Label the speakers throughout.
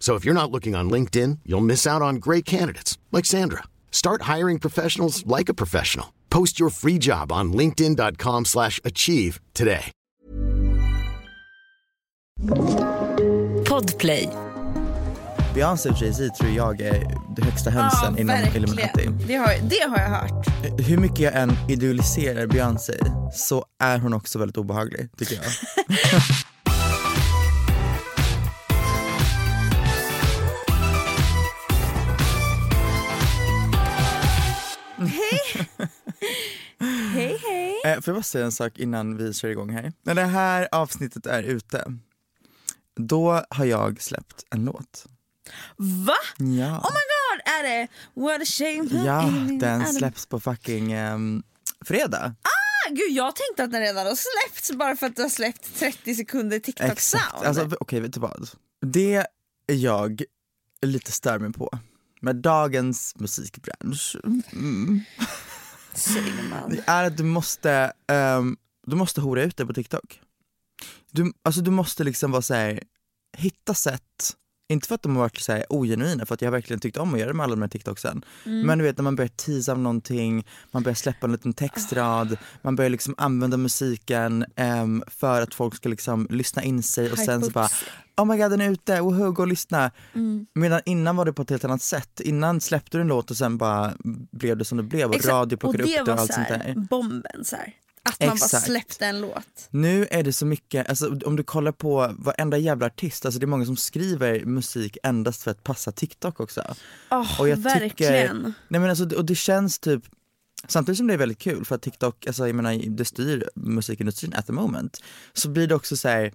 Speaker 1: So if you're not looking on LinkedIn, you'll miss out on great candidates like Sandra. Start hiring professionals like a professional. Post your free job on linkedin.com/achieve slash achieve today.
Speaker 2: Podplay.
Speaker 3: Beyoncé och Jay-Z tror jag är det högsta hönsen inom Illuminati.
Speaker 4: Det har, det har jag hört.
Speaker 3: Hur mycket jag än idealiserar Beyoncé så är hon också väldigt obehaglig tycker jag.
Speaker 4: Hej hej.
Speaker 3: Eh, får jag bara säga en sak innan vi kör igång här? När det här avsnittet är ute, då har jag släppt en låt.
Speaker 4: Va?
Speaker 3: Ja,
Speaker 4: Oh my god, är det What a shame
Speaker 3: ja den släpps på fucking ehm, fredag.
Speaker 4: Ah, Gud jag tänkte att den redan har släppts bara för att du har släppt 30 sekunder TikTok
Speaker 3: Exakt, alltså, okej vet du vad? Det är jag lite stör mig på med dagens musikbransch. Mm. Det är att du måste, ehm, du måste hora ut dig på TikTok. Du, alltså du måste liksom vara såhär, hitta sätt, inte för att de har varit så här ogenuina, för att jag har verkligen tyckt om att göra med alla de här TikToksen. Men du vet när man börjar teasa om någonting, man börjar släppa en liten textrad, man börjar liksom använda musiken ehm, för att folk ska liksom lyssna in sig och sen så bara. Oh my god den är ute, woho, gå och lyssna. Medan innan var det på ett helt annat sätt. Innan släppte du en låt och sen bara blev det som det blev och
Speaker 4: Exakt.
Speaker 3: radio plockade
Speaker 4: och
Speaker 3: upp
Speaker 4: det
Speaker 3: och allt
Speaker 4: så
Speaker 3: sånt där.
Speaker 4: bomben så här. Att man bara
Speaker 3: Exakt.
Speaker 4: släppte en låt.
Speaker 3: Nu är det så mycket, alltså om du kollar på varenda jävla artist, alltså det är många som skriver musik endast för att passa TikTok också.
Speaker 4: Oh,
Speaker 3: Och jag
Speaker 4: verkligen.
Speaker 3: tycker, nej men alltså, och det känns typ, samtidigt som det är väldigt kul för att TikTok, alltså jag menar det styr musikindustrin at the moment, så blir det också så här.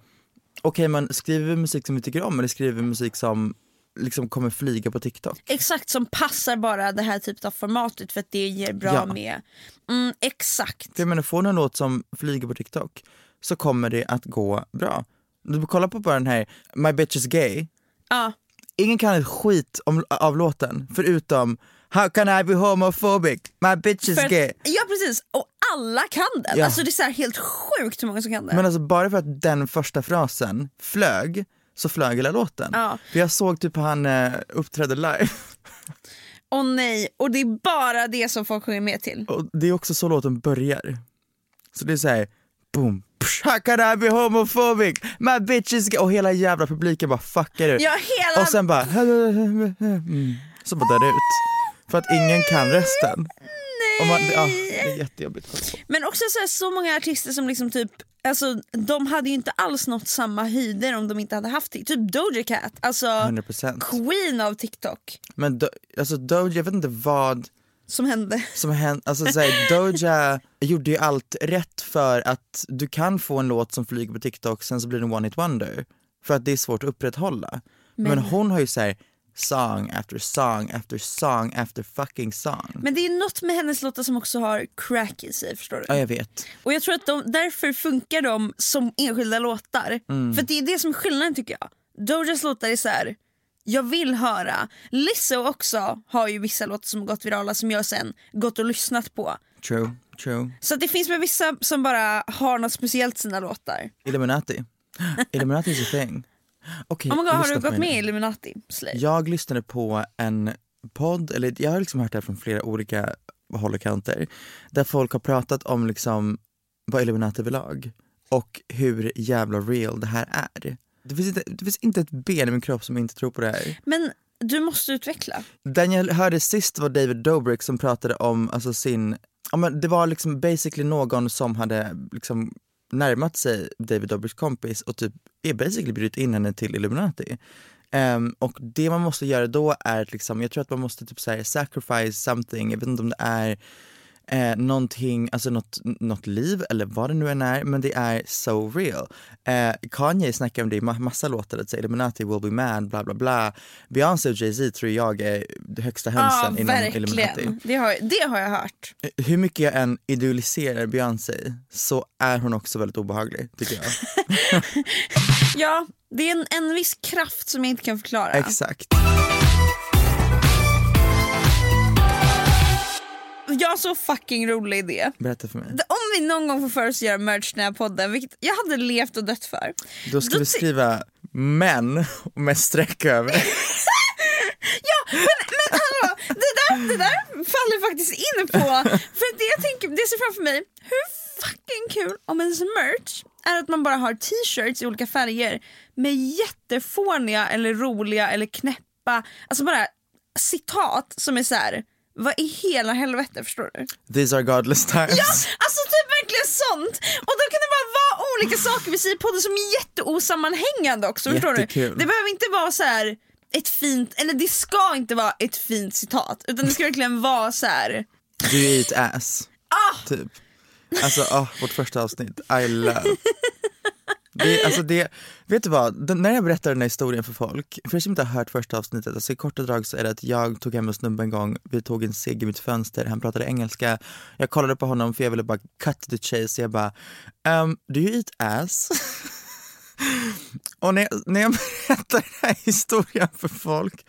Speaker 3: okej man skriver musik som vi tycker om eller skriver musik som liksom kommer flyga på TikTok?
Speaker 4: Exakt som passar bara det här typet av formatet för att det ger bra
Speaker 3: Ja.
Speaker 4: med. Mm, exakt.
Speaker 3: För jag menar, får du en låt som flyger på TikTok så kommer det att gå bra. Du kollar på bara den här My bitch is gay,
Speaker 4: Ja.
Speaker 3: ingen kan ett skit om, av låten förutom How can I be homophobic? My bitch is
Speaker 4: För
Speaker 3: gay.
Speaker 4: ja precis, och alla kan den.
Speaker 3: Ja.
Speaker 4: Alltså det är så här helt sjukt hur många som kan den.
Speaker 3: Men alltså bara för att den första frasen flög, så flög hela låten.
Speaker 4: Ja.
Speaker 3: För jag såg typ han eh, uppträdde live,
Speaker 4: Åh nej, och det är bara det som folk sjunger med till.
Speaker 3: och det är också så låten börjar. Så det är såhär, boom, how can I be homophobic? My bitch is gay. Och hela jävla publiken bara fuckar ut.
Speaker 4: Ja, hela...
Speaker 3: Och sen bara, mm, så bara dör det ut. För att ingen kan resten. Man, ja, det är jättejobbigt.
Speaker 4: Men också så, här, så många artister som liksom typ Alltså, de hade ju inte alls nått samma höjder om de inte hade haft TikTok. Typ Doja Cat, alltså
Speaker 3: 100%.
Speaker 4: queen av TikTok.
Speaker 3: Men Do, alltså Doja, jag vet inte vad
Speaker 4: Som hände.
Speaker 3: som hände, alltså så här, Doja gjorde ju allt rätt för att du kan få en låt som flyger på TikTok, sen så blir det en one hit wonder. För att det är svårt att upprätthålla. Men, hon har ju så här song after song after song after fucking song.
Speaker 4: Men det är något med hennes låtar som också har crack i sig förstår du.
Speaker 3: Ja jag vet.
Speaker 4: Och jag tror att de, därför funkar de som enskilda låtar.
Speaker 3: Mm.
Speaker 4: För det är det som är skillnaden tycker jag. Dojas låtar är så här. jag vill höra. Lizzo också har ju vissa låtar som har gått virala som jag sen gått och lyssnat på.
Speaker 3: True, true.
Speaker 4: Så det finns med vissa som bara har något speciellt sina låtar.
Speaker 3: Illuminati. Illuminati is a thing. Okej,
Speaker 4: Oh God, har du gått med i. Illuminati? Slay.
Speaker 3: Jag lyssnade på en podd, eller jag har liksom hört det här från flera olika håll och kanter, där folk har pratat om liksom vad Illuminati överlag och hur jävla real det här är. Det finns, inte, det finns inte ett ben i min kropp som inte tror på det här.
Speaker 4: Men du måste utveckla.
Speaker 3: Den jag hörde sist var David Dobrik som pratade om alltså sin, ja men det var liksom basically någon som hade liksom närmat sig David Dobriks kompis och typ är basically bjudit in henne till Illuminati. Um, och det man måste göra då är att liksom, jag tror att man måste typ säga sacrifice something, jag vet inte om det är eh, någonting, alltså något, något liv eller vad det nu än är, men det är so real. Eh, Kanye snackar om det i ma- massa låtar, att Illuminati will be man, bla bla bla. Beyoncé och Jay-Z tror jag är högsta
Speaker 4: Ja,
Speaker 3: hönsen inom Illuminati.
Speaker 4: verkligen. Det har, det har jag hört.
Speaker 3: Hur mycket jag än idealiserar Beyoncé så är hon också väldigt obehaglig tycker jag.
Speaker 4: Ja, det är en, en viss kraft som jag inte kan förklara.
Speaker 3: Exakt.
Speaker 4: Jag har så fucking rolig idé.
Speaker 3: Berätta för mig.
Speaker 4: Om vi någon gång får för oss att göra merch den här podden, vilket jag hade levt och dött för.
Speaker 3: Då ska
Speaker 4: Då
Speaker 3: vi skriva män med streck över.
Speaker 4: Ja, men, men hallå, det där, det där faller faktiskt in på, för det jag tänker, det ser framför mig, hur fucking kul om ens merch är att man bara har t-shirts i olika färger med jättefåniga eller roliga eller knäppa, alltså bara citat som är så här. Vad i hela helvete förstår du?
Speaker 3: These are godless times.
Speaker 4: Ja, alltså typ verkligen sånt! Och då kan det bara vara olika saker vi säger på det som är jätteosammanhängande också. Förstår du?
Speaker 3: Jättekul.
Speaker 4: Det behöver inte vara så här ett fint, eller det ska inte vara ett fint citat utan det ska verkligen vara så här.
Speaker 3: Do you eat ass?
Speaker 4: Ah!
Speaker 3: Typ. Alltså oh, vårt första avsnitt, I love. Det, alltså det, vet du vad, Den- när jag berättar den här historien för folk, för er som inte har hört första avsnittet, alltså i korta drag så är det att jag tog hem en snubbe en gång, vi tog en cigg i mitt fönster, han pratade engelska, jag kollade på honom för jag ville bara cut the chase, jag bara um, do you eat ass? Och när jag, när jag berättar den här historien för folk,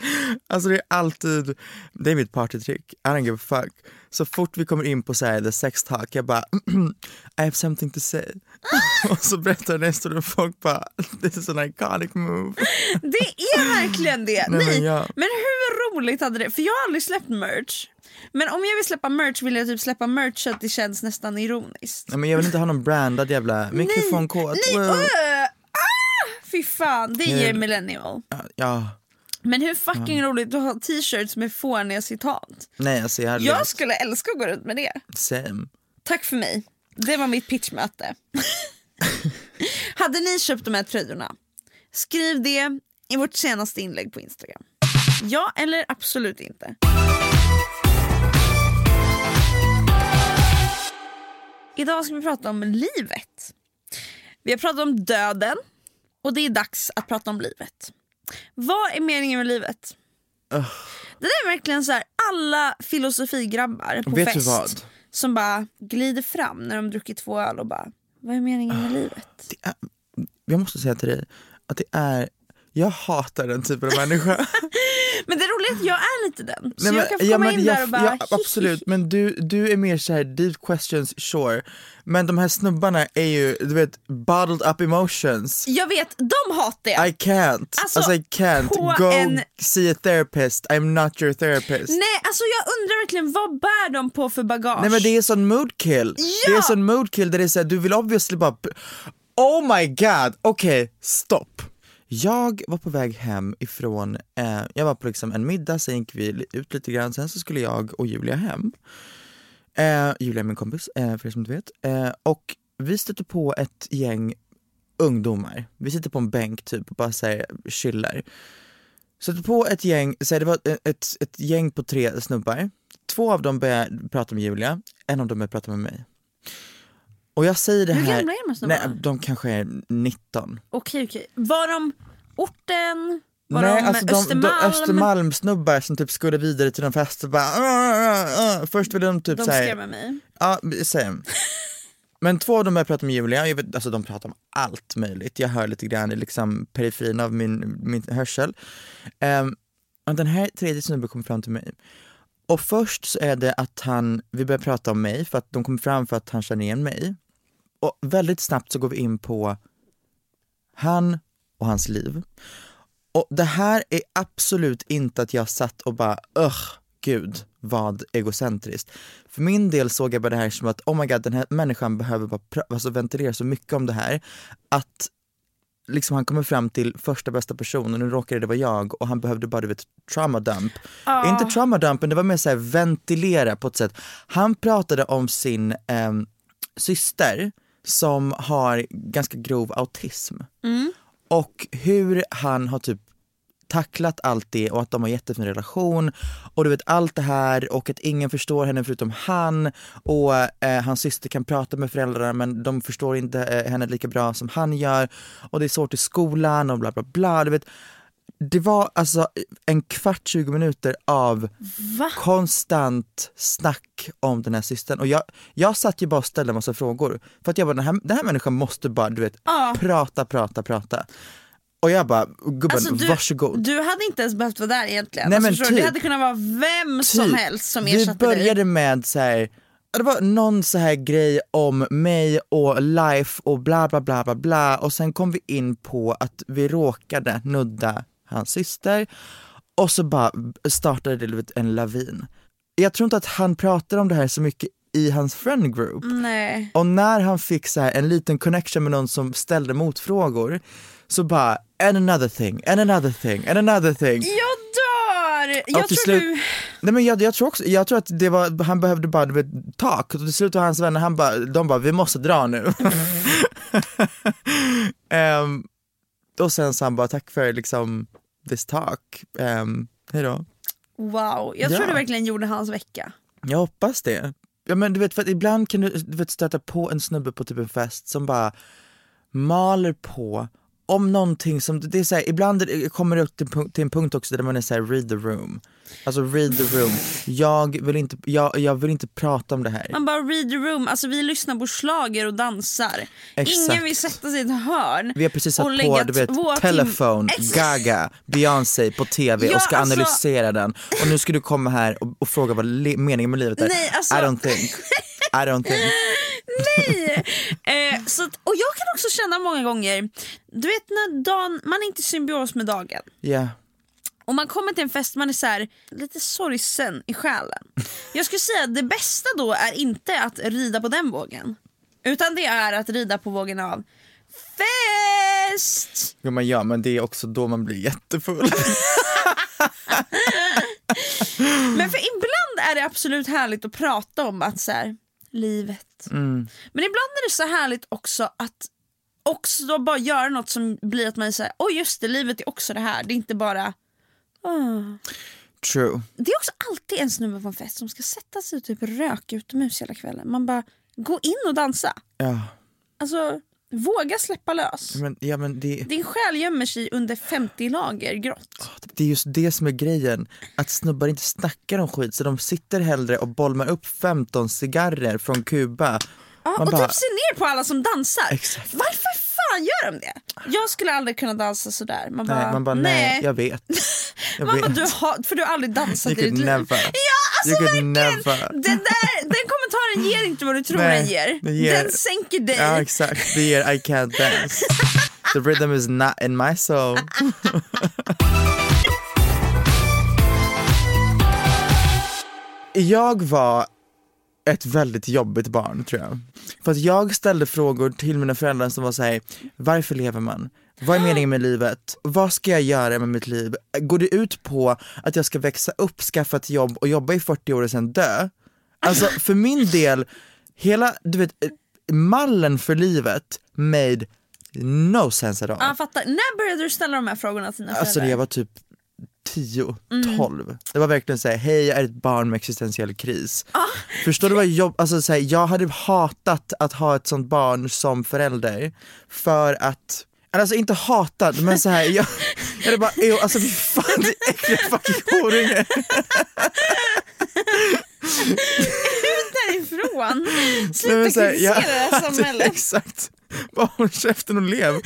Speaker 3: alltså det är alltid, det är mitt partytrick, I don't give a fuck. Så fort vi kommer in på så här, the sex talk, jag bara I have something to say. Och så berättar jag den historien folk bara this is an iconic move.
Speaker 4: Det är verkligen det!
Speaker 3: Nej,
Speaker 4: Nej,
Speaker 3: men jag-
Speaker 4: men hur roligt hade det, för jag har aldrig släppt merch. Men om jag vill släppa merch vill jag typ släppa merch så att det känns nästan ironiskt.
Speaker 3: Nej, men jag vill inte ha någon brandad jävla mikrofonkod.
Speaker 4: Nej,
Speaker 3: Wow.
Speaker 4: Fy fan, det ger millennial.
Speaker 3: Ja,
Speaker 4: Men hur fucking roligt att ha t-shirts med fåniga citat.
Speaker 3: nej alltså jag hade
Speaker 4: Jag skulle älska att gå runt med det.
Speaker 3: same.
Speaker 4: Tack för mig. Det var mitt pitchmöte. Hade ni köpt de här tröjorna? Skriv det i vårt senaste inlägg på Instagram. Ja eller absolut inte. Idag ska vi prata om livet. Vi har pratat om döden och det är dags att prata om livet. Vad är meningen med livet? Det där är verkligen så här, alla filosofigrabbar på
Speaker 3: Vet
Speaker 4: fest som bara glider fram när de druckit två öl och bara vad är meningen med livet?
Speaker 3: Det är, jag måste säga till dig att det är, jag hatar den typen av människa.
Speaker 4: Men det roliga är att jag är lite den. Så
Speaker 3: Nej, men-
Speaker 4: jag kan få
Speaker 3: ja,
Speaker 4: komma in
Speaker 3: jag-
Speaker 4: där och bara
Speaker 3: ja, Absolut, men du, du är mer så här deep questions, sure. Men de här snubbarna är ju, du vet, bottled up emotions.
Speaker 4: Jag vet, de hatar jag.
Speaker 3: I can't,
Speaker 4: Alltså,
Speaker 3: alltså, I can't. Go
Speaker 4: en-
Speaker 3: see a therapist, I'm not your therapist.
Speaker 4: Nej alltså jag undrar verkligen vad bär de på för bagage?
Speaker 3: Nej men det är sån mood kill. Det är
Speaker 4: Ja!
Speaker 3: sån mood kill där det är såhär, du vill obviously bara Oh my god, okej, stopp. Jag var på väg hem ifrån, eh, jag var på liksom en middag, sen gick vi ut lite grann, sen så skulle jag och Julia hem. Eh, Julia är min kompis, eh, för er som inte vet. Eh, och vi stötte på ett gäng ungdomar. Vi sitter på en bänk typ och bara säger chillar. Stötte på ett gäng, så här, det var ett, ett, ett gäng på tre snubbar. Två av dem började prata med Julia, en av dem började prata med mig. Och jag säger det
Speaker 4: Hur
Speaker 3: här...
Speaker 4: gamla är de här snubbarna?
Speaker 3: Nej, de kanske är 19.
Speaker 4: Okej okej. Var de orten? Var
Speaker 3: Nej,
Speaker 4: de
Speaker 3: alltså de,
Speaker 4: Östermalm?
Speaker 3: de Östermalmsnubbar som typ skulle vidare till någon fest och bara "Ah, ah, ah." Först ville de typ
Speaker 4: De
Speaker 3: såhär,
Speaker 4: skrämmer mig.
Speaker 3: ja same. Men två av dem började prata med Julia, jag vet, alltså de pratar om allt möjligt. Jag hör lite grann i liksom periferin av min, min hörsel. Um, och den här tredje snubben kommer fram till mig Och först så är det att han, vi börjar prata om mig för att de kommer fram för att han känner igen mig. Och väldigt snabbt så går vi in på han och hans liv. Och det här är absolut inte att jag satt och bara öh, gud vad egocentriskt. För min del såg jag bara det här som att oh my god den här människan behöver bara alltså, ventilera så mycket om det här att liksom han kommer fram till första bästa person och nu råkade det vara jag och han behövde bara du vet trauma dump. Inte trauma dumpen, det var mer såhär ventilera på ett sätt. Han pratade om sin ehm, syster som har ganska grov autism och hur han har typ tacklat allt det och att de har jättefin relation och du vet allt det här och att ingen förstår henne förutom han och eh, hans syster kan prata med föräldrarna men de förstår inte eh, henne lika bra som han gör och det är svårt i skolan och bla bla bla. Du vet, det var alltså en kvart, 20 minuter av
Speaker 4: Va?
Speaker 3: konstant snack om den här systern och jag, jag satt ju bara och ställde en massa frågor för att jag bara den här, den här människan måste bara du vet
Speaker 4: Ja.
Speaker 3: prata, prata, prata. Och jag bara, gubben
Speaker 4: Alltså, du,
Speaker 3: varsågod.
Speaker 4: du hade inte ens behövt vara där egentligen.
Speaker 3: Nej,
Speaker 4: alltså,
Speaker 3: men
Speaker 4: du? Det
Speaker 3: typ.
Speaker 4: hade kunnat vara vem som
Speaker 3: Typ.
Speaker 4: helst som
Speaker 3: Vi
Speaker 4: ersatte
Speaker 3: började
Speaker 4: dig.
Speaker 3: med så här. det var någon så här grej om mig och life och bla bla bla bla bla och sen kom vi in på att vi råkade nudda hans syster och så bara startade det en lavin. Jag tror inte att han pratar om det här så mycket i hans friend group.
Speaker 4: Nej.
Speaker 3: Och när han fick så här en liten connection med någon som ställde motfrågor så bara and another thing, and another thing, and another thing.
Speaker 4: Jag dör! Jag tror
Speaker 3: slut-
Speaker 4: du...
Speaker 3: Nej men jag, jag tror också, jag tror att det var, han behövde bara vet, tak och till slut var hans vänner, han bara, de bara vi måste dra nu. Ehm, och sen sa han bara tack för liksom this talk, um, hejdå.
Speaker 4: Wow, jag
Speaker 3: Ja.
Speaker 4: tror du verkligen gjorde hans vecka.
Speaker 3: Jag hoppas det. Ja men du vet för att ibland kan du, du vet, stöta på en snubbe på typ en fest som bara maler på om någonting som, det är så här, ibland kommer det upp till, till en punkt också där man är såhär read the room. Alltså read the room. Jag vill inte, jag, jag vill inte prata om det här.
Speaker 4: Man bara read the room, alltså vi lyssnar på slager och dansar.
Speaker 3: Exakt.
Speaker 4: Ingen vill sätta sig i ett hörn
Speaker 3: Vi har precis satt på du vet, Telephone, Gaga, Beyoncé på TV
Speaker 4: Ja,
Speaker 3: och ska
Speaker 4: alltså-
Speaker 3: analysera den och nu ska du komma här och, och fråga vad meningen med livet är.
Speaker 4: Nej, alltså-
Speaker 3: I don't think. I don't think.
Speaker 4: Nej! eh, så jag kan också känna många gånger, du vet när dagen, man är inte i symbios med dagen.
Speaker 3: Ja.
Speaker 4: Och man kommer till en fest, man är så här, lite sorgsen i själen. Jag skulle säga att det bästa då är inte att rida på den vågen. Utan det är att rida på vågen av fest!
Speaker 3: Ja men ja, men det är också då man blir jättefull.
Speaker 4: Men för ibland är det absolut härligt att prata om att så här, livet.
Speaker 3: Mm.
Speaker 4: Men ibland är det så härligt också att också bara göra något som blir att man säger oj just det, livet är också det här. Det är inte bara "Åh."
Speaker 3: True.
Speaker 4: Det är också alltid en snubbe på en fest som ska sätta sig och typ röka utomhus hela kvällen. Man bara, gå in och dansa.
Speaker 3: Ja,
Speaker 4: Alltså, våga släppa lös.
Speaker 3: men, ja, men det,
Speaker 4: Din själ gömmer sig under 50 lager grått.
Speaker 3: det är just det som är grejen. Att snubbar inte snackar om skit så de sitter hellre och bolmar upp 15 cigarrer från Kuba.
Speaker 4: Ja,
Speaker 3: Man
Speaker 4: och
Speaker 3: bara-
Speaker 4: typ ser ner på alla som dansar.
Speaker 3: Exakt.
Speaker 4: Varför fan gör de det? Jag skulle aldrig kunna dansa sådär. Man bara,
Speaker 3: nej, man bara nej, jag vet. Jag
Speaker 4: Man
Speaker 3: vet.
Speaker 4: bara, du har, för du har aldrig dansat
Speaker 3: You
Speaker 4: i ditt liv. Ja, alltså
Speaker 3: You
Speaker 4: verkligen! Den, där, den kommentaren ger inte vad du tror
Speaker 3: Nej,
Speaker 4: den ger.
Speaker 3: det ger-
Speaker 4: Den sänker dig.
Speaker 3: Ja exakt, det ger I can't dance. The rhythm is not in my soul. jag var ett väldigt jobbigt barn tror jag. För att jag ställde frågor till mina föräldrar som var såhär, varför lever man? Vad är meningen med livet? Vad ska jag göra med mitt liv? Går det ut på att jag ska växa upp, skaffa ett jobb och jobba i 40 år och sen dö? Alltså för min del, hela, du vet, mallen för livet made no sense at all.
Speaker 4: Ja, jag fattar. När började du ställa de här frågorna till dina föräldrar?
Speaker 3: Alltså jag var typ 10,
Speaker 4: Mm.
Speaker 3: 12. Det var verkligen såhär, hej jag är ett barn med existentiell kris. Förstår du vad jobb, alltså såhär, jag hade hatat att ha ett sånt barn som förälder för att Alltså inte hatat men så här, jag, jag hade bara, "Ew, alltså fy fan det är äckliga fucking horunge.
Speaker 4: Därifrån!
Speaker 3: Nej,
Speaker 4: Sluta
Speaker 3: så här,
Speaker 4: kritisera det här samhället.
Speaker 3: Exakt, bara håll käften och lev.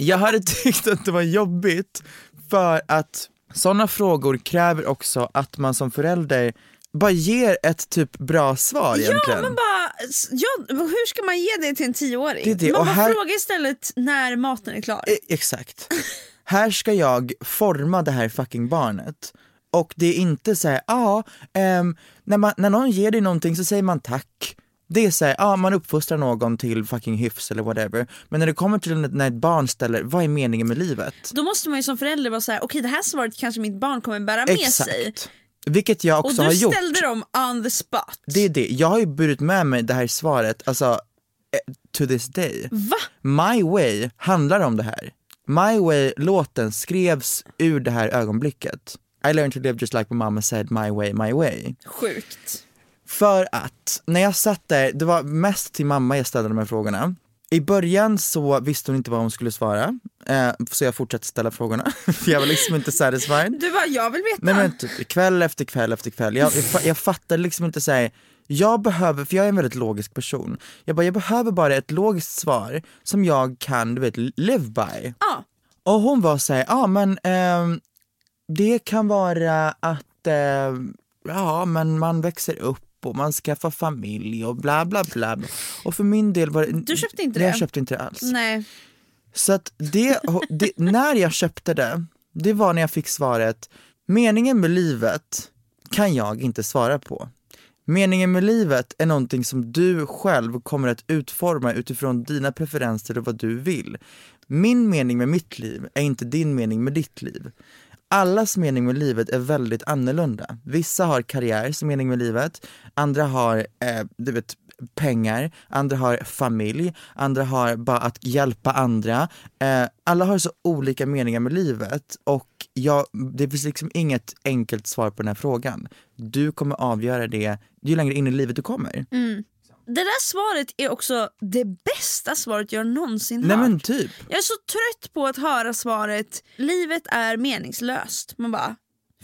Speaker 3: jag hade tyckt att det var jobbigt för att Sådana frågor kräver också att man som förälder bara ger ett typ bra svar egentligen.
Speaker 4: Ja men bara, ja, hur ska man ge det till en tioåring?
Speaker 3: Det det,
Speaker 4: Man
Speaker 3: och
Speaker 4: bara
Speaker 3: här-
Speaker 4: frågar istället när maten är klar.
Speaker 3: E- Exakt. här ska jag forma det här fucking barnet. Och det är inte så här, ja, ehm, när, man, när någon ger dig någonting så säger man tack. Det är såhär, ja man uppfostrar någon till fucking hyfs eller whatever. Men när det kommer till när ett barn ställer, vad är meningen med livet?
Speaker 4: Då måste man ju som förälder vara såhär, okej det här svaret kanske mitt barn kommer bära med sig.
Speaker 3: Exakt. Vilket jag
Speaker 4: Och
Speaker 3: också
Speaker 4: du
Speaker 3: har gjort.
Speaker 4: ställde dem on the spot.
Speaker 3: Det är det, jag har ju burit med mig det här svaret, alltså eh, to this day.
Speaker 4: Va?
Speaker 3: My Way handlar om det här. My Way-låten skrevs ur det här ögonblicket. I learned to live just like my mama said, my way, my way.
Speaker 4: Sjukt.
Speaker 3: För att när jag satt där, det var mest till mamma jag ställde de här frågorna. I början så visste hon inte vad hon skulle svara, eh, så jag fortsatte ställa frågorna, för jag var liksom inte satisfied.
Speaker 4: Du bara, jag vill veta.
Speaker 3: Nej men typ kväll efter kväll efter kväll, jag, jag, jag fattar liksom inte säga jag behöver, för jag är en väldigt logisk person, jag bara jag behöver bara ett logiskt svar som jag kan, du vet, live by.
Speaker 4: Ja.
Speaker 3: Och hon var såhär, ja men ehm, det kan vara att, ehm, ja men man växer upp och man skaffar familj och bla bla bla. Och för min del var det,
Speaker 4: Du köpte inte det?
Speaker 3: Jag köpte inte det alls.
Speaker 4: Nej.
Speaker 3: Så att det, det, när jag köpte det, det var när jag fick svaret, meningen med livet kan jag inte svara på. Meningen med livet är någonting som du själv kommer att utforma utifrån dina preferenser och vad du vill. Min mening med mitt liv är inte din mening med ditt liv. Allas mening med livet är väldigt annorlunda. Vissa har karriär som mening med livet, andra har eh, du vet, pengar, andra har familj, andra har bara att hjälpa andra. Eh, alla har så olika meningar med livet och jag, det finns liksom inget enkelt svar på den här frågan. Du kommer avgöra det ju längre in i livet du kommer. Mm.
Speaker 4: Det där svaret är också det bästa svaret jag någonsin
Speaker 3: Nej
Speaker 4: hört.
Speaker 3: men typ.
Speaker 4: Jag är så trött på att höra svaret livet är meningslöst. Man bara,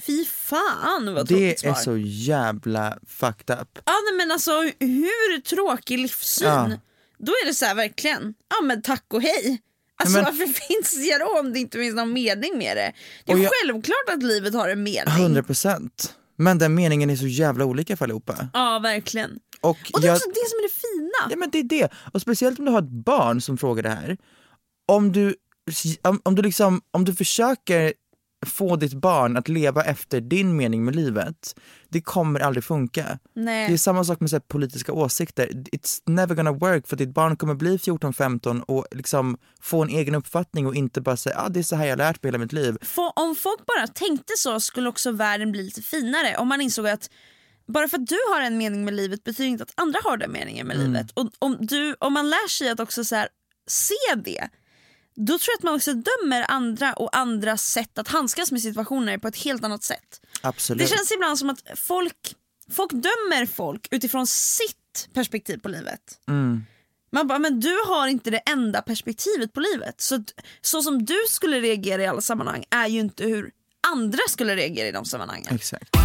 Speaker 4: fy fan vad tråkigt
Speaker 3: Det
Speaker 4: svar.
Speaker 3: är så jävla fucked up.
Speaker 4: Ja nej, men alltså hur tråkig livssyn.
Speaker 3: Ja.
Speaker 4: Då är det så här verkligen, ja men tack och hej. Alltså
Speaker 3: Men-
Speaker 4: varför finns det då om det inte finns någon mening med det? Det är
Speaker 3: jag-
Speaker 4: självklart att livet har en mening.
Speaker 3: 100% Men den meningen är så jävla olika för allihopa.
Speaker 4: Ja verkligen.
Speaker 3: Och,
Speaker 4: Och det är
Speaker 3: jag,
Speaker 4: också det som är det fina.
Speaker 3: Ja men det är det, och speciellt om du har ett barn som frågar det här. Om du, om, om du liksom, om du försöker få ditt barn att leva efter din mening med livet, det kommer aldrig funka.
Speaker 4: Nej.
Speaker 3: Det är samma sak med så här, politiska åsikter, it's never gonna work för ditt barn kommer bli 14-15 och liksom få en egen uppfattning och inte bara säga ah, det är så här jag lärt mig hela mitt liv.
Speaker 4: Få- om folk bara tänkte så skulle också världen bli lite finare. Om man insåg att bara för att du har en mening med livet betyder inte att andra har den meningen med
Speaker 3: Mm.
Speaker 4: livet. Och om, du, om man lär sig att också så här, se det, då tror jag att man också dömer andra och andras sätt att handskas med situationer på ett helt annat sätt.
Speaker 3: Absolut.
Speaker 4: Det känns ibland som att folk, folk dömer folk utifrån sitt perspektiv på livet.
Speaker 3: Mm.
Speaker 4: Man bara, men du har inte det enda perspektivet på livet. Så, så som du skulle reagera i alla sammanhang är ju inte hur andra skulle reagera i de sammanhangen.
Speaker 3: Exakt.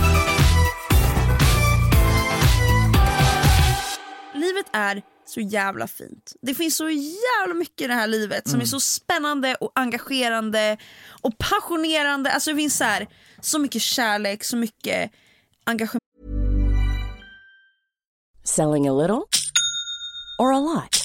Speaker 4: Livet är så jävla fint. Det finns så jävla mycket i det här livet som är så spännande och engagerande och passionerande. Alltså det finns så, här, så mycket kärlek, så mycket engagemang.
Speaker 2: Selling a little or a lot?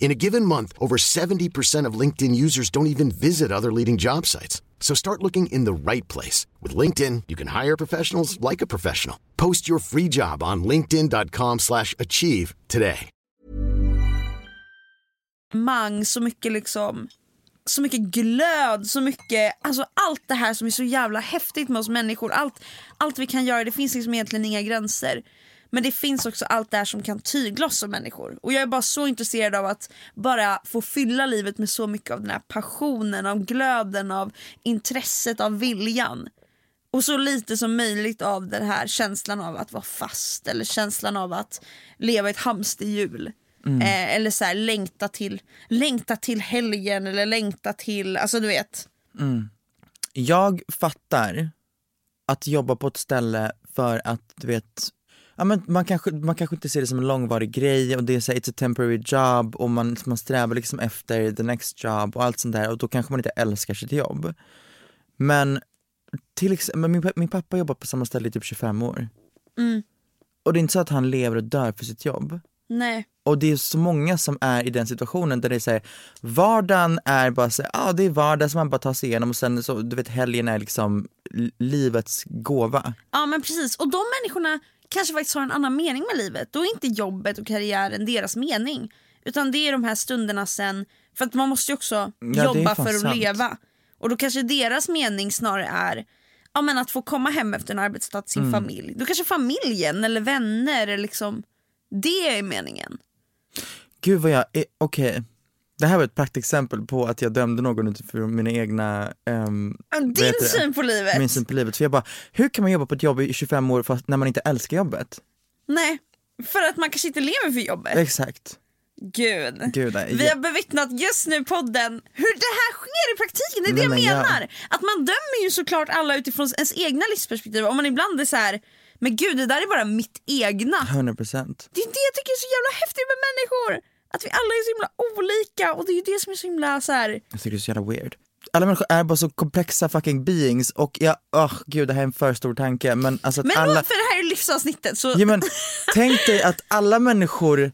Speaker 1: In a given month, over 70% of LinkedIn users don't even visit other leading job sites. So start looking in the right place. With LinkedIn, you can hire professionals like a professional. Post your free job on linkedin.com slash achieve today.
Speaker 4: Mang, så mycket liksom så mycket glöd, så mycket, alltså allt det här som är så jävla häftigt med oss människor, allt, allt vi kan göra, det finns liksom egentligen inga gränser. Men det finns också allt det här som kan tygla oss som människor. Och jag är bara så intresserad av att bara få fylla livet med så mycket av den här passionen, av glöden, av intresset, av viljan. Och så lite som möjligt av den här känslan av att vara fast eller känslan av att leva i ett hamsterhjul. Eh, eller så här, längta, till, längta till helgen eller längta till, alltså du vet.
Speaker 3: Jag fattar att jobba på ett ställe för att du vet Ja, men man, kanske, man kanske inte ser det som en långvarig grej och det är så här, it's a temporary job och man, man strävar liksom efter the next job och allt sånt där och då kanske man inte älskar sitt jobb. Men till exempel, min, min pappa jobbar på samma ställe i typ 25 år. Och det är inte så att han lever och dör för sitt jobb.
Speaker 4: Nej.
Speaker 3: Och det är så många som är i den situationen där det är såhär, vardagen är bara såhär, ja ah, det är vardag som man bara tar sig igenom och sen så, du vet helgen är liksom li- livets gåva.
Speaker 4: Ja men precis, och de människorna kanske faktiskt har en annan mening med livet. Då är inte jobbet och karriären deras mening. Utan det är de här stunderna sen, för att man måste ju också
Speaker 3: är
Speaker 4: jobba för att
Speaker 3: sant.
Speaker 4: leva. Och då kanske deras mening snarare är ja, men att få komma hem efter en arbetsdag till sin
Speaker 3: Mm.
Speaker 4: familj. Då kanske familjen eller vänner, eller liksom, det är meningen.
Speaker 3: Gud vad jag, okej. Det här var ett praktexempel på att jag dömde någon utifrån mina egna, vad
Speaker 4: Din
Speaker 3: det?
Speaker 4: syn på livet.
Speaker 3: min syn på livet. För jag bara, hur kan man jobba på ett jobb i 25 år fast när man inte älskar jobbet?
Speaker 4: Nej, för att man kanske inte lever för jobbet.
Speaker 3: Exakt.
Speaker 4: Gud.
Speaker 3: Gud, nej.
Speaker 4: Vi har bevittnat just nu podden hur det här sker i praktiken, det är det
Speaker 3: Nej,
Speaker 4: jag
Speaker 3: men jag-
Speaker 4: menar. Att man dömer ju såklart alla utifrån ens egna livsperspektiv. Om man ibland är så här, men gud det där är bara mitt egna.
Speaker 3: 100%.
Speaker 4: Det är det jag tycker är så jävla häftigt med människor. Att vi alla är så himla olika och det är ju det som är så himla så här.
Speaker 3: Jag tycker det är så jävla weird. Alla människor är bara så komplexa fucking beings och jag, åh gud det här är en för stor tanke men alltså att
Speaker 4: Men
Speaker 3: alla
Speaker 4: för det här är livsavsnittet så
Speaker 3: Ja, men, tänk dig att alla människor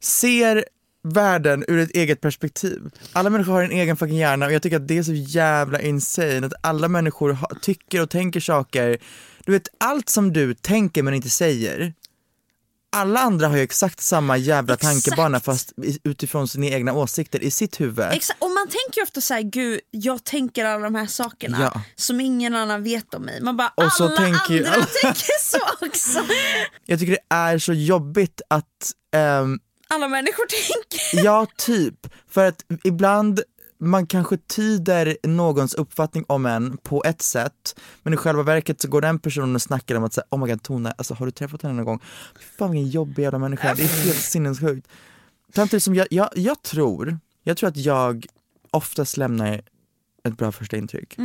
Speaker 3: ser världen ur ett eget perspektiv. Alla människor har en egen fucking hjärna och jag tycker att det är så jävla insane att alla människor ha, tycker och tänker saker. Du vet allt som du tänker men inte säger. Alla andra har ju exakt samma jävla
Speaker 4: Exakt.
Speaker 3: tankebana fast utifrån sina egna åsikter i sitt huvud.
Speaker 4: Exakt, och man tänker ju ofta så här, gud jag tänker alla de här sakerna
Speaker 3: Ja.
Speaker 4: som ingen annan vet om mig. Man bara,
Speaker 3: Och
Speaker 4: alla
Speaker 3: tänker
Speaker 4: andra
Speaker 3: alla-
Speaker 4: tänker så också.
Speaker 3: Jag tycker det är så jobbigt att ehm,
Speaker 4: Alla människor tänker.
Speaker 3: Ja, typ. För att ibland man kanske tyder någons uppfattning om en på ett sätt men i själva verket så går den personen och snackar om att säga, oh my god Tone, alltså har du träffat henne någon gång? Fan vilken jobbig jävla människa, det är helt sinnessjukt. Samtidigt som jag, jag, jag tror, jag tror att jag oftast lämnar ett bra första intryck.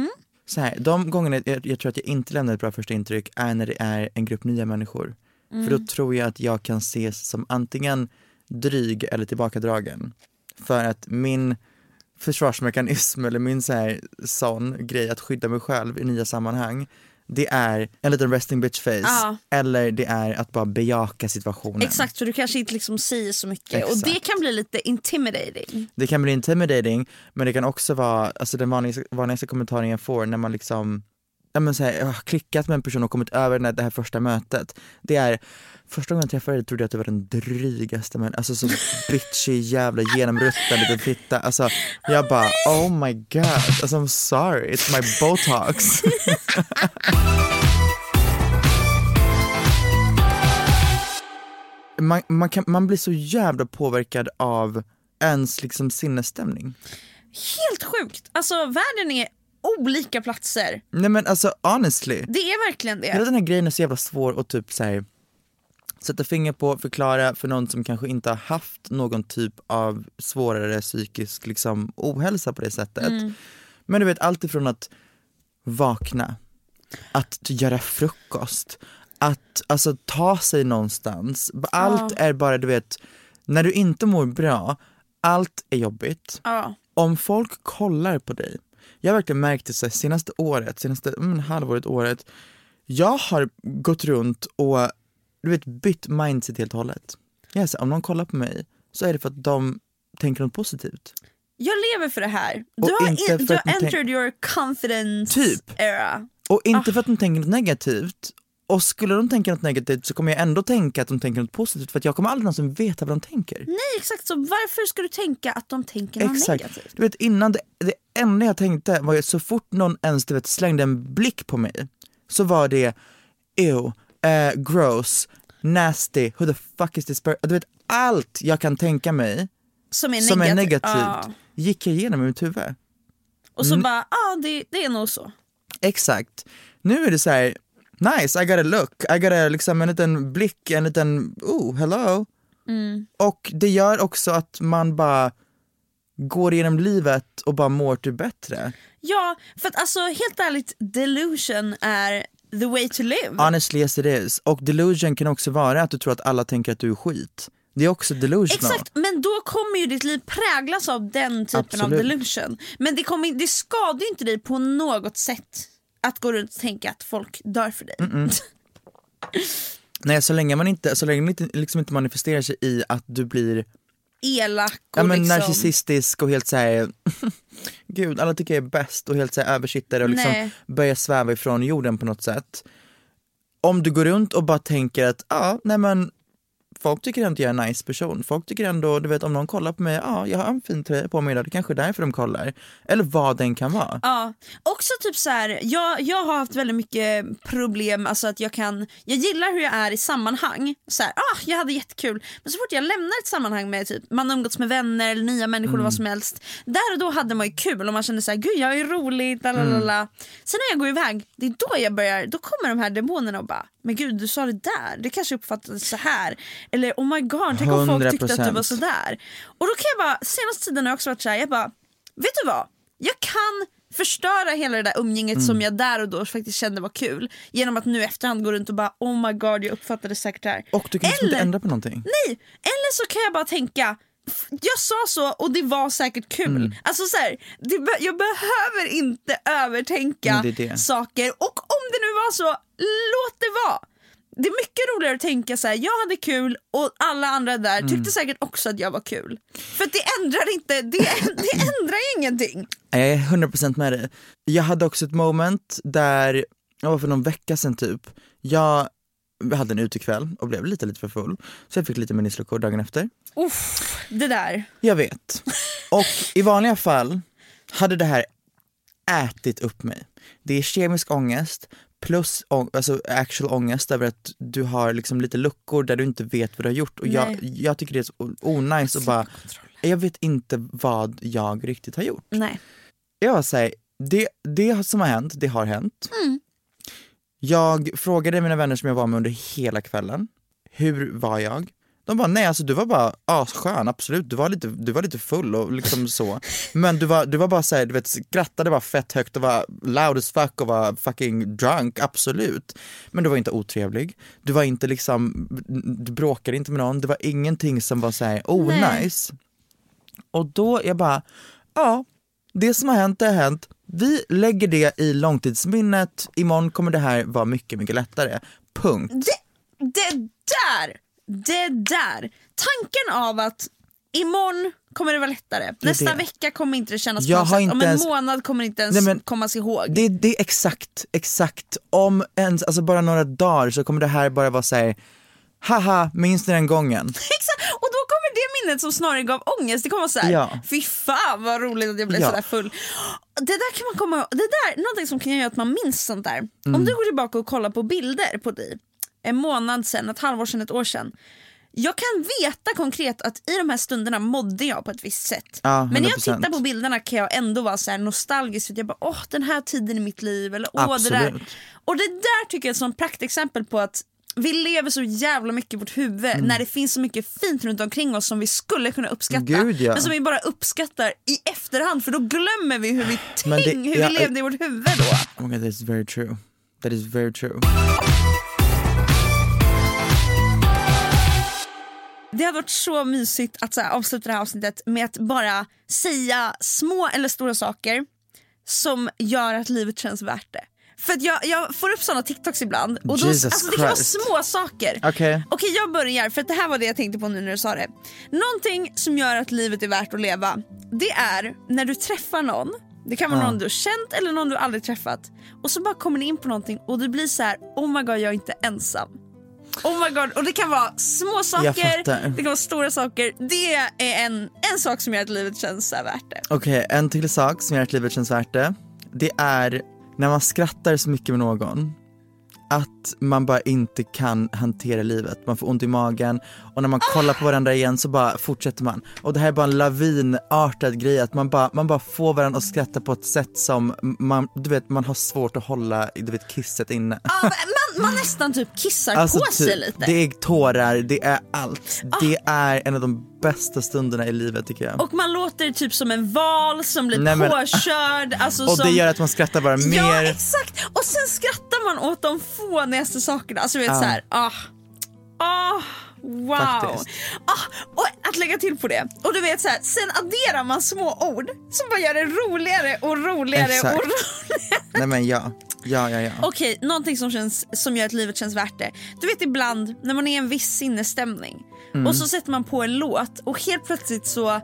Speaker 3: Så här, de gångerna jag, jag tror att jag inte lämnar ett bra första intryck är när det är en grupp nya människor. För då tror jag att jag kan ses som antingen dryg eller tillbakadragen. För att min försvarsmekanism eller min så här, sån grej att skydda mig själv i nya sammanhang det är en liten resting bitch face
Speaker 4: Ja.
Speaker 3: eller det är att bara bejaka situationen.
Speaker 4: Exakt, så du kanske inte liksom säger så mycket och
Speaker 3: Exakt.
Speaker 4: det kan bli lite intimidating.
Speaker 3: Det kan bli intimidating men det kan också vara, alltså den vanligaste, vanligaste kommentaren jag får när man liksom Ja men så här, jag har klickat med en person och kommit över den här, det här första mötet. Det är, första gången jag träffade dig trodde jag att du var den drygaste men alltså så bitchig jävla genomruttad liten fitta. Alltså jag bara oh my god, alltså I'm sorry, it's my botox. Man, man, kan, man blir så jävla påverkad av ens liksom sinnesstämning.
Speaker 4: Helt sjukt, alltså världen är olika platser.
Speaker 3: Nej men alltså honestly,
Speaker 4: Det är verkligen
Speaker 3: hela
Speaker 4: det.
Speaker 3: den här grejen är så jävla svår att typ så här, sätta finger på, förklara för någon som kanske inte har haft någon typ av svårare psykisk liksom, ohälsa på det sättet. Men du vet allt ifrån att vakna, att göra frukost, att alltså ta sig någonstans. Allt är bara du vet när du inte mår bra, allt är jobbigt.
Speaker 4: Ja.
Speaker 3: Om folk kollar på dig, jag har verkligen märkt det så senaste året, senaste mm, halvåret, året, jag har gått runt och du vet, bytt mindset helt och hållet. Jag är så här, om någon kollar på mig så är det för att de tänker något positivt.
Speaker 4: Jag lever för det här. Du
Speaker 3: Och
Speaker 4: har,
Speaker 3: inte
Speaker 4: in, du har entered your confidence
Speaker 3: Typ.
Speaker 4: era.
Speaker 3: Och inte för att de tänker något negativt. Och skulle de tänka något negativt så kommer jag ändå tänka att de tänker något positivt för att jag kommer aldrig någonsin veta vad de tänker.
Speaker 4: Nej exakt så, varför ska du tänka att de tänker något
Speaker 3: Exakt.
Speaker 4: negativt?
Speaker 3: Du vet innan, det, det enda jag tänkte var att så fort någon ens du vet, slängde en blick på mig så var det ew, eh, gross, nasty, who the fuck is this person? Du vet allt jag kan tänka mig
Speaker 4: Som är
Speaker 3: som är
Speaker 4: negativt. Ja.
Speaker 3: gick jag igenom i mitt huvud.
Speaker 4: Och så bara, ja det, det är nog så.
Speaker 3: Exakt. Nu är det så här, nice, I got a look, I got a, liksom en liten blick, en liten, oh, hello. Och det gör också att man bara går igenom livet och bara mår typ bättre.
Speaker 4: Ja, för att alltså helt ärligt, delusion är the way to live.
Speaker 3: Honestly yes it is. Och delusion kan också vara att du tror att alla tänker att du är skit. Det är också delusional.
Speaker 4: Exakt, men då kommer ju ditt liv präglas av den typen av
Speaker 3: Absolut.
Speaker 4: delusion. Men det, kommer, det skadar ju inte dig på något sätt att gå runt och tänka att folk dör för dig.
Speaker 3: Nej så länge man inte, så länge man inte, liksom inte manifesterar sig i att du blir
Speaker 4: Elak och
Speaker 3: ja, men
Speaker 4: liksom...
Speaker 3: narcissistisk och helt såhär, gud alla tycker jag är bäst och helt såhär översittare och liksom
Speaker 4: Nej.
Speaker 3: börjar sväva ifrån jorden på något sätt. Om du går runt och bara tänker att, ja nej men folk tycker ändå jag är en nice person, folk tycker ändå, du vet om någon kollar på mig, ja jag har en fin tröja på mig idag, det kanske är därför de kollar. Eller vad den kan vara.
Speaker 4: Ja, också typ så här, jag, jag har haft väldigt mycket problem, alltså att jag kan, jag gillar hur jag är i sammanhang, så här, ah, jag hade jättekul, men så fort jag lämnar ett sammanhang med typ, man har umgåtts med vänner eller nya människor eller vad som helst, där och då hade man ju kul och man kände så här, gud jag är rolig, lalalala. Sen när jag går iväg, det är då jag börjar, då kommer de här demonerna och bara, men gud du sa det där, det kanske uppfattades så här eller oh my god, tänk om folk tyckte att du var
Speaker 3: 100%.
Speaker 4: sådär. Och då kan jag bara, senaste tiden har jag också varit såhär, jag bara, vet du vad? Jag kan förstöra hela det där umgänget
Speaker 3: Mm.
Speaker 4: som jag där och då faktiskt kände var kul genom att nu efterhand gå runt och bara oh my god jag uppfattade säkert det här.
Speaker 3: Och du kan liksom inte
Speaker 4: Eller-
Speaker 3: ändra på någonting.
Speaker 4: Nej, eller så kan jag bara tänka "F- jag sa så och det var säkert kul.
Speaker 3: Mm.
Speaker 4: Alltså så här, det, jag behöver inte övertänka
Speaker 3: det det.
Speaker 4: saker och om det nu var så, låt det vara. Det är mycket roligare att tänka så här: jag hade kul och alla andra där
Speaker 3: Mm.
Speaker 4: tyckte säkert också att jag var kul. För det ändrar inte, det, det ändrar ingenting.
Speaker 3: Jag är 100% med dig. Jag hade också ett moment där, jag var för någon vecka sedan typ, jag hade en utekväll och blev lite lite för full, så jag fick lite minnesluckor dagen efter.
Speaker 4: Uff, det där.
Speaker 3: Jag vet. Och i vanliga fall hade det här ätit upp mig. Det är kemisk ångest plus ång- alltså actual ångest över att du har liksom lite luckor där du inte vet vad du har gjort och jag, jag tycker det är så onajs och bara, jag vet inte vad jag riktigt har gjort.
Speaker 4: Nej.
Speaker 3: Jag var såhär, det, det som har hänt, det har hänt.
Speaker 4: Mm.
Speaker 3: Jag frågade mina vänner som jag var med under hela kvällen, hur var jag? De bara, nej alltså du var bara asskön, absolut, du var lite, du var lite full och liksom så. Men du var, du var bara såhär, du vet skrattade bara fett högt och var loud as fuck och var fucking drunk, absolut. Men du var inte otrevlig, du var inte liksom, du bråkade inte med någon, det var ingenting som var såhär onajs. Och då, jag bara, ja, det som har hänt, det har hänt. Vi lägger det i långtidsminnet, imorgon kommer det här vara mycket, mycket lättare. Punkt.
Speaker 4: Det, det där, det där. Tanken av att imorgon kommer det vara lättare, nästa
Speaker 3: det.
Speaker 4: vecka kommer inte det kännas
Speaker 3: Jag
Speaker 4: på något sätt, om en
Speaker 3: ens-
Speaker 4: månad kommer det inte ens
Speaker 3: Nej, men-
Speaker 4: kommas ihåg.
Speaker 3: Det, det är exakt, exakt. Om ens, alltså bara några dagar så kommer det här bara vara såhär, haha, minns ni den gången?
Speaker 4: Exakt, och då kommer det minnet som snarare gav ångest, det kommer vara såhär,
Speaker 3: Ja.
Speaker 4: fy fan vad roligt att jag blev
Speaker 3: Ja.
Speaker 4: sådär full. Det där kan man komma det där, någonting som kan göra att man minns sånt där.
Speaker 3: Mm.
Speaker 4: Om du går tillbaka och kollar på bilder på dig, en månad sen, ett halvår sen, ett år sedan. Jag kan veta konkret att i de här stunderna mådde jag på ett visst sätt.
Speaker 3: Ja,
Speaker 4: Men när jag
Speaker 3: 100%.
Speaker 4: tittar på bilderna kan jag ändå vara så nostalgisk jag bara åh den här tiden i mitt liv eller åh det där.
Speaker 3: Absolut.
Speaker 4: Och det där tycker jag är ett sånt praktexempel på att vi lever så jävla mycket i vårt huvud
Speaker 3: Mm.
Speaker 4: när det finns så mycket fint runt omkring oss som vi skulle kunna uppskatta.
Speaker 3: Gud, ja.
Speaker 4: Men som vi bara uppskattar i efterhand för då glömmer vi hur vi,
Speaker 3: Men det-
Speaker 4: hur
Speaker 3: ja,
Speaker 4: vi levde i vårt huvud då.
Speaker 3: Oh my God, that is very true. That is very true.
Speaker 4: Det hade varit så mysigt att så här, avsluta det här avsnittet med att bara säga små eller stora saker som gör att livet känns värt det. För att jag, jag får upp såna TikToks ibland och då,
Speaker 3: Jesus
Speaker 4: alltså, det kan vara små saker.
Speaker 3: Okej.
Speaker 4: Okej jag börjar för att det här var det jag tänkte på nu när du sa det. Någonting som gör att livet är värt att leva det är när du träffar någon, det kan vara
Speaker 3: Ja.
Speaker 4: någon du har känt eller någon du aldrig träffat och så bara kommer ni in på någonting och det blir så här: oh my god jag är inte ensam. Oh my god, och det kan vara små saker, det kan vara stora saker. Det är en, en sak som gör att livet känns värt det.
Speaker 3: Okej, en till sak som gör att livet känns värt det. Det är när man skrattar så mycket med någon att man bara inte kan hantera livet. Man får ont i magen och när man kollar på varandra igen så bara fortsätter man. Och det här är bara en lavinartad grej att man bara, man bara får varandra att skratta på ett sätt som man, du vet, man har svårt att hålla, du vet, kisset inne.
Speaker 4: Ja, man, man nästan typ kissar
Speaker 3: Alltså,
Speaker 4: på
Speaker 3: typ,
Speaker 4: sig lite.
Speaker 3: det är tårar, det är allt. Det är en av de bästa stunderna i livet tycker jag.
Speaker 4: Och man låter typ som en val som blir
Speaker 3: Nej, men-
Speaker 4: påkörd. Alltså
Speaker 3: Och
Speaker 4: som...
Speaker 3: det gör att man skrattar bara mer.
Speaker 4: Ja exakt! Och sen skrattar man åt de fånigaste sakerna. Alltså du vet
Speaker 3: Ja.
Speaker 4: såhär, ah, ah, wow.
Speaker 3: Faktiskt.
Speaker 4: Ah, och att lägga till på det. Och du vet såhär, sen adderar man små ord som bara gör det roligare och roligare
Speaker 3: Exakt.
Speaker 4: och roligare.
Speaker 3: Nej men ja, ja ja ja.
Speaker 4: Okej, någonting som, känns, som gör att livet känns värt det. Du vet ibland när man är i en viss sinnesstämning
Speaker 3: Mm.
Speaker 4: och så sätter man på en låt och helt plötsligt så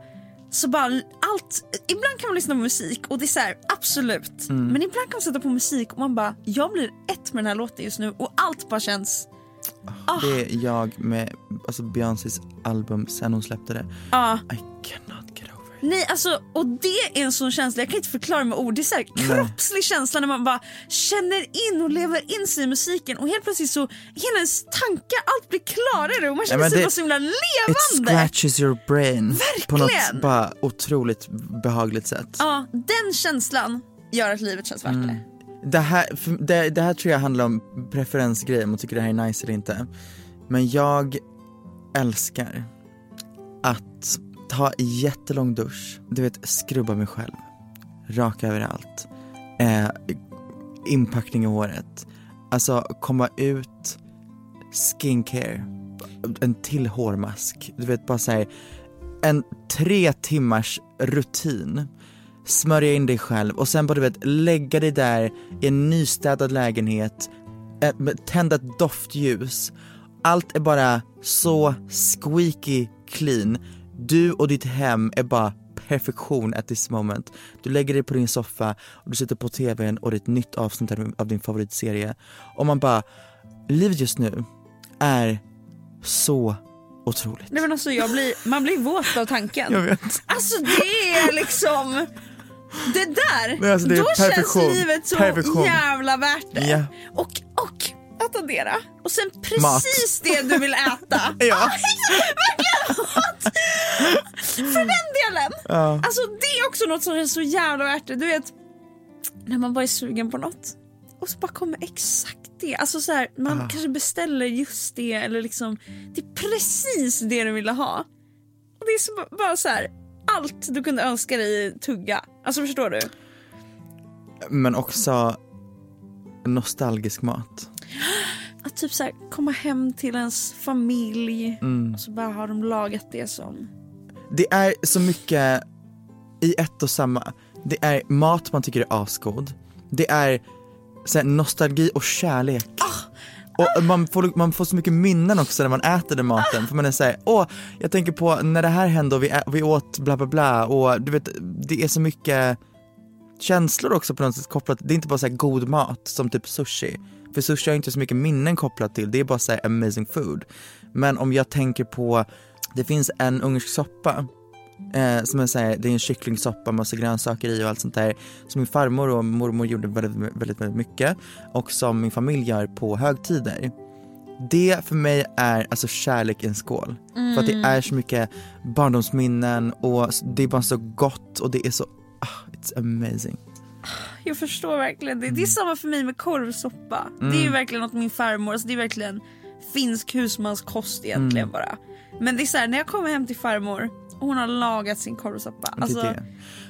Speaker 4: så bara allt, ibland kan man lyssna på musik och det är så här, absolut.
Speaker 3: Mm.
Speaker 4: Men ibland kan man sätta på musik och man bara, jag blir ett med den här låten just nu och allt bara känns,
Speaker 3: Det är jag med alltså Beyoncés album sen hon släppte det.
Speaker 4: ja.
Speaker 3: I cannot get.
Speaker 4: Nej alltså, och det är en sån känsla, jag kan inte förklara med ord, det är så här kroppslig känsla när man bara känner in och lever in sig i musiken och helt plötsligt så, hela ens tankar, allt blir klarare och man känner
Speaker 3: men
Speaker 4: sig
Speaker 3: det-
Speaker 4: bara så himla
Speaker 3: It
Speaker 4: levande.
Speaker 3: scratches your brain på något
Speaker 4: Verkligen.
Speaker 3: bara otroligt behagligt sätt.
Speaker 4: Ja, den känslan gör att livet känns värt det.
Speaker 3: Det, här, det, det här tror jag handlar om preferensgrejer, om man tycker det här är nice eller inte. Men jag älskar att ta jättelång dusch, du vet skrubba mig själv, raka överallt, eh, inpackning i håret, alltså komma ut, skincare, en till hårmask, du vet bara såhär, en tre timmars rutin. Smörja in dig själv och sen bara du vet lägga dig där i en nystädad lägenhet, eh, tända ett doftljus. Allt är bara så squeaky clean. Du och ditt hem är bara perfektion at this moment. Du lägger dig på din soffa och du sitter på tvn och det är ett nytt avsnitt av- din favoritserie. Och man bara, livet just nu är så otroligt.
Speaker 4: Nej men alltså jag blir, man blir våt av tanken.
Speaker 3: Jag vet.
Speaker 4: Alltså det är liksom, det där,
Speaker 3: alltså, det
Speaker 4: då
Speaker 3: perfektion.
Speaker 4: känns livet så
Speaker 3: Perfektion.
Speaker 4: jävla värt det.
Speaker 3: Ja.
Speaker 4: Och, och att addera, och sen precis det du vill äta.
Speaker 3: Ja.
Speaker 4: Mat! För den delen, alltså det är också något som är så jävla värt det. Du vet, när man bara är sugen på något och så bara kommer exakt det. Alltså så här, man
Speaker 3: Ah.
Speaker 4: kanske beställer just det eller liksom, det är precis det du ville ha. Och det är så, bara så här, allt du kunde önska dig tugga. Alltså förstår du?
Speaker 3: Men också nostalgisk mat.
Speaker 4: Att typ så här, komma hem till ens familj
Speaker 3: Mm.
Speaker 4: och så bara har de lagat det som...
Speaker 3: Det är så mycket i ett och samma. Det är mat man tycker är asgod. Det är så här, nostalgi och kärlek. Och man får, man får så mycket minnen också när man äter den maten för man är såhär, åh jag tänker på när det här hände och vi, ä- vi åt bla bla bla och du vet det är så mycket känslor också på något sätt kopplat, det är inte bara så här god mat som typ sushi. För sushi har inte så mycket minnen kopplat till, det är bara så amazing food. Men om jag tänker på, det finns en ungersk soppa Eh, som är så här, det är en kycklingsoppa, massa grönsaker i och allt sånt där som min farmor och mormor gjorde väldigt, väldigt, väldigt mycket och som min familj gör på högtider. Det för mig är alltså kärlek i en skål. För att det är så mycket barndomsminnen och det är bara så gott och det är så, ah, it's amazing.
Speaker 4: Jag förstår verkligen det.
Speaker 3: Mm.
Speaker 4: Det är samma för mig med korvsoppa. Det är ju verkligen något min farmor, alltså det är verkligen finsk husmanskost egentligen
Speaker 3: Mm.
Speaker 4: bara. Men det är så här, när jag kommer hem till farmor hon har lagat sin korvsoppa.
Speaker 3: Det
Speaker 4: Alltså,
Speaker 3: det.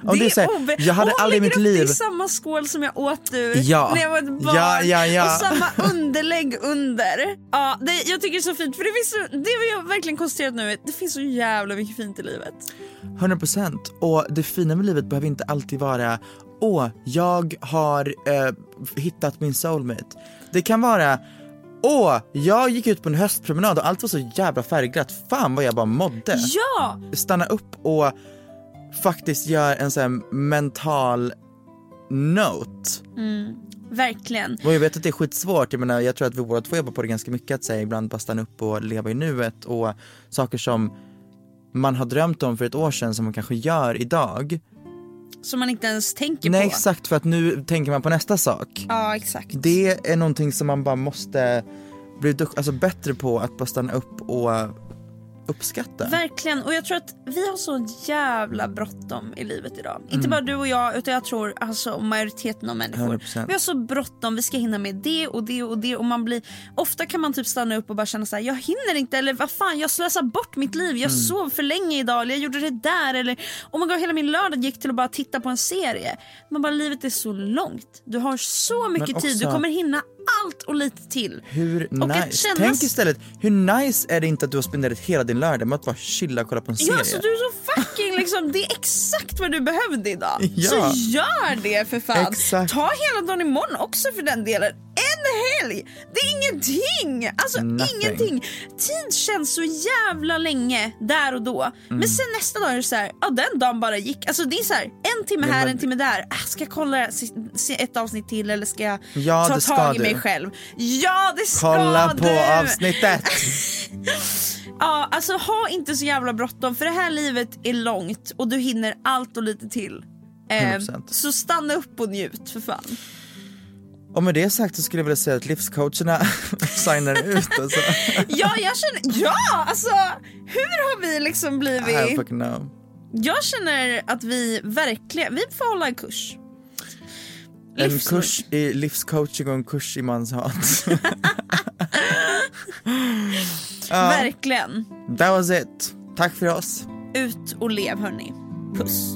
Speaker 3: Om det är så här, jag hade
Speaker 4: hon
Speaker 3: aldrig i mitt
Speaker 4: det
Speaker 3: liv-
Speaker 4: i samma skål som jag åt ur
Speaker 3: Ja.
Speaker 4: när jag var ett barn.
Speaker 3: Ja, ja, ja.
Speaker 4: Och samma underlägg under. Ja, det, jag tycker det är så fint för det finns så, det vi har verkligen konstaterat nu det finns så jävla mycket fint i livet.
Speaker 3: 100% och det fina med livet behöver inte alltid vara åh, jag har eh, hittat min soulmate. Det kan vara åh, jag gick ut på en höstpromenad och allt var så jävla färgglatt. Fan vad jag bara mådde.
Speaker 4: Ja!
Speaker 3: Stanna upp och faktiskt göra en sån här mental note.
Speaker 4: Verkligen.
Speaker 3: Och jag vet att det är skitsvårt, jag menar jag tror att vi båda två jobbar på det ganska mycket att säga ibland bara stanna upp och leva i nuet och saker som man har drömt om för ett år sedan som man kanske gör idag.
Speaker 4: Som man inte ens tänker
Speaker 3: Nej
Speaker 4: på.
Speaker 3: exakt för att nu tänker man på nästa sak.
Speaker 4: Ja exakt.
Speaker 3: Det är någonting som man bara måste bli alltså bättre på att bara stanna upp och uppskatta.
Speaker 4: Verkligen, och jag tror att vi har så jävla bråttom i livet idag.
Speaker 3: Mm.
Speaker 4: Inte bara du och jag utan jag tror alltså majoriteten av människor.
Speaker 3: 100%.
Speaker 4: Vi har så bråttom, vi ska hinna med det och det och det och man blir Ofta kan man typ stanna upp och bara känna så här: jag hinner inte eller vad fan jag slösar bort mitt liv,
Speaker 3: Mm.
Speaker 4: jag sov för länge idag eller jag gjorde det där eller oh my God, hela min lördag gick till att bara titta på en serie. Man bara livet är så långt, du har så mycket tid, du
Speaker 3: också-
Speaker 4: kommer hinna allt och lite till.
Speaker 3: Hur
Speaker 4: Och
Speaker 3: nice,
Speaker 4: känna-
Speaker 3: tänk istället, hur nice är det inte att du har spenderat hela din lördag med att bara chilla och kolla på en serie?
Speaker 4: Ja, alltså du är så fucking liksom, det är exakt vad du behövde idag.
Speaker 3: Ja.
Speaker 4: Så gör det för fan.
Speaker 3: Exakt.
Speaker 4: Ta hela dagen imorgon också för den delen. Helg! Det är ingenting! Alltså
Speaker 3: Nothing.
Speaker 4: ingenting. Tid känns så jävla länge där och då.
Speaker 3: Mm.
Speaker 4: Men sen nästa dag är det så här, ja den dagen bara gick. Alltså det är så här, en timme här, en timme där. Äh, ska jag kolla se, ett avsnitt till eller ska jag
Speaker 3: Ja,
Speaker 4: ta tag i
Speaker 3: du.
Speaker 4: mig själv? Ja det ska
Speaker 3: Kolla på
Speaker 4: du!
Speaker 3: avsnittet!
Speaker 4: Ja, alltså ha inte så jävla bråttom för det här livet är långt och du hinner allt och lite till. Eh,
Speaker 3: 100%.
Speaker 4: så stanna upp och njut för fan.
Speaker 3: Och med det sagt så skulle jag vilja säga att livscoacherna signar ut alltså.
Speaker 4: Ja, jag känner, ja alltså hur har vi liksom
Speaker 3: I
Speaker 4: blivit?
Speaker 3: fucking know.
Speaker 4: Jag känner att vi verkligen, vi får hålla en kurs.
Speaker 3: En
Speaker 4: Livs-
Speaker 3: kurs i livscoaching och en kurs i manshat.
Speaker 4: Verkligen.
Speaker 3: That was it. Tack för oss.
Speaker 4: Ut och lev hörni. Puss.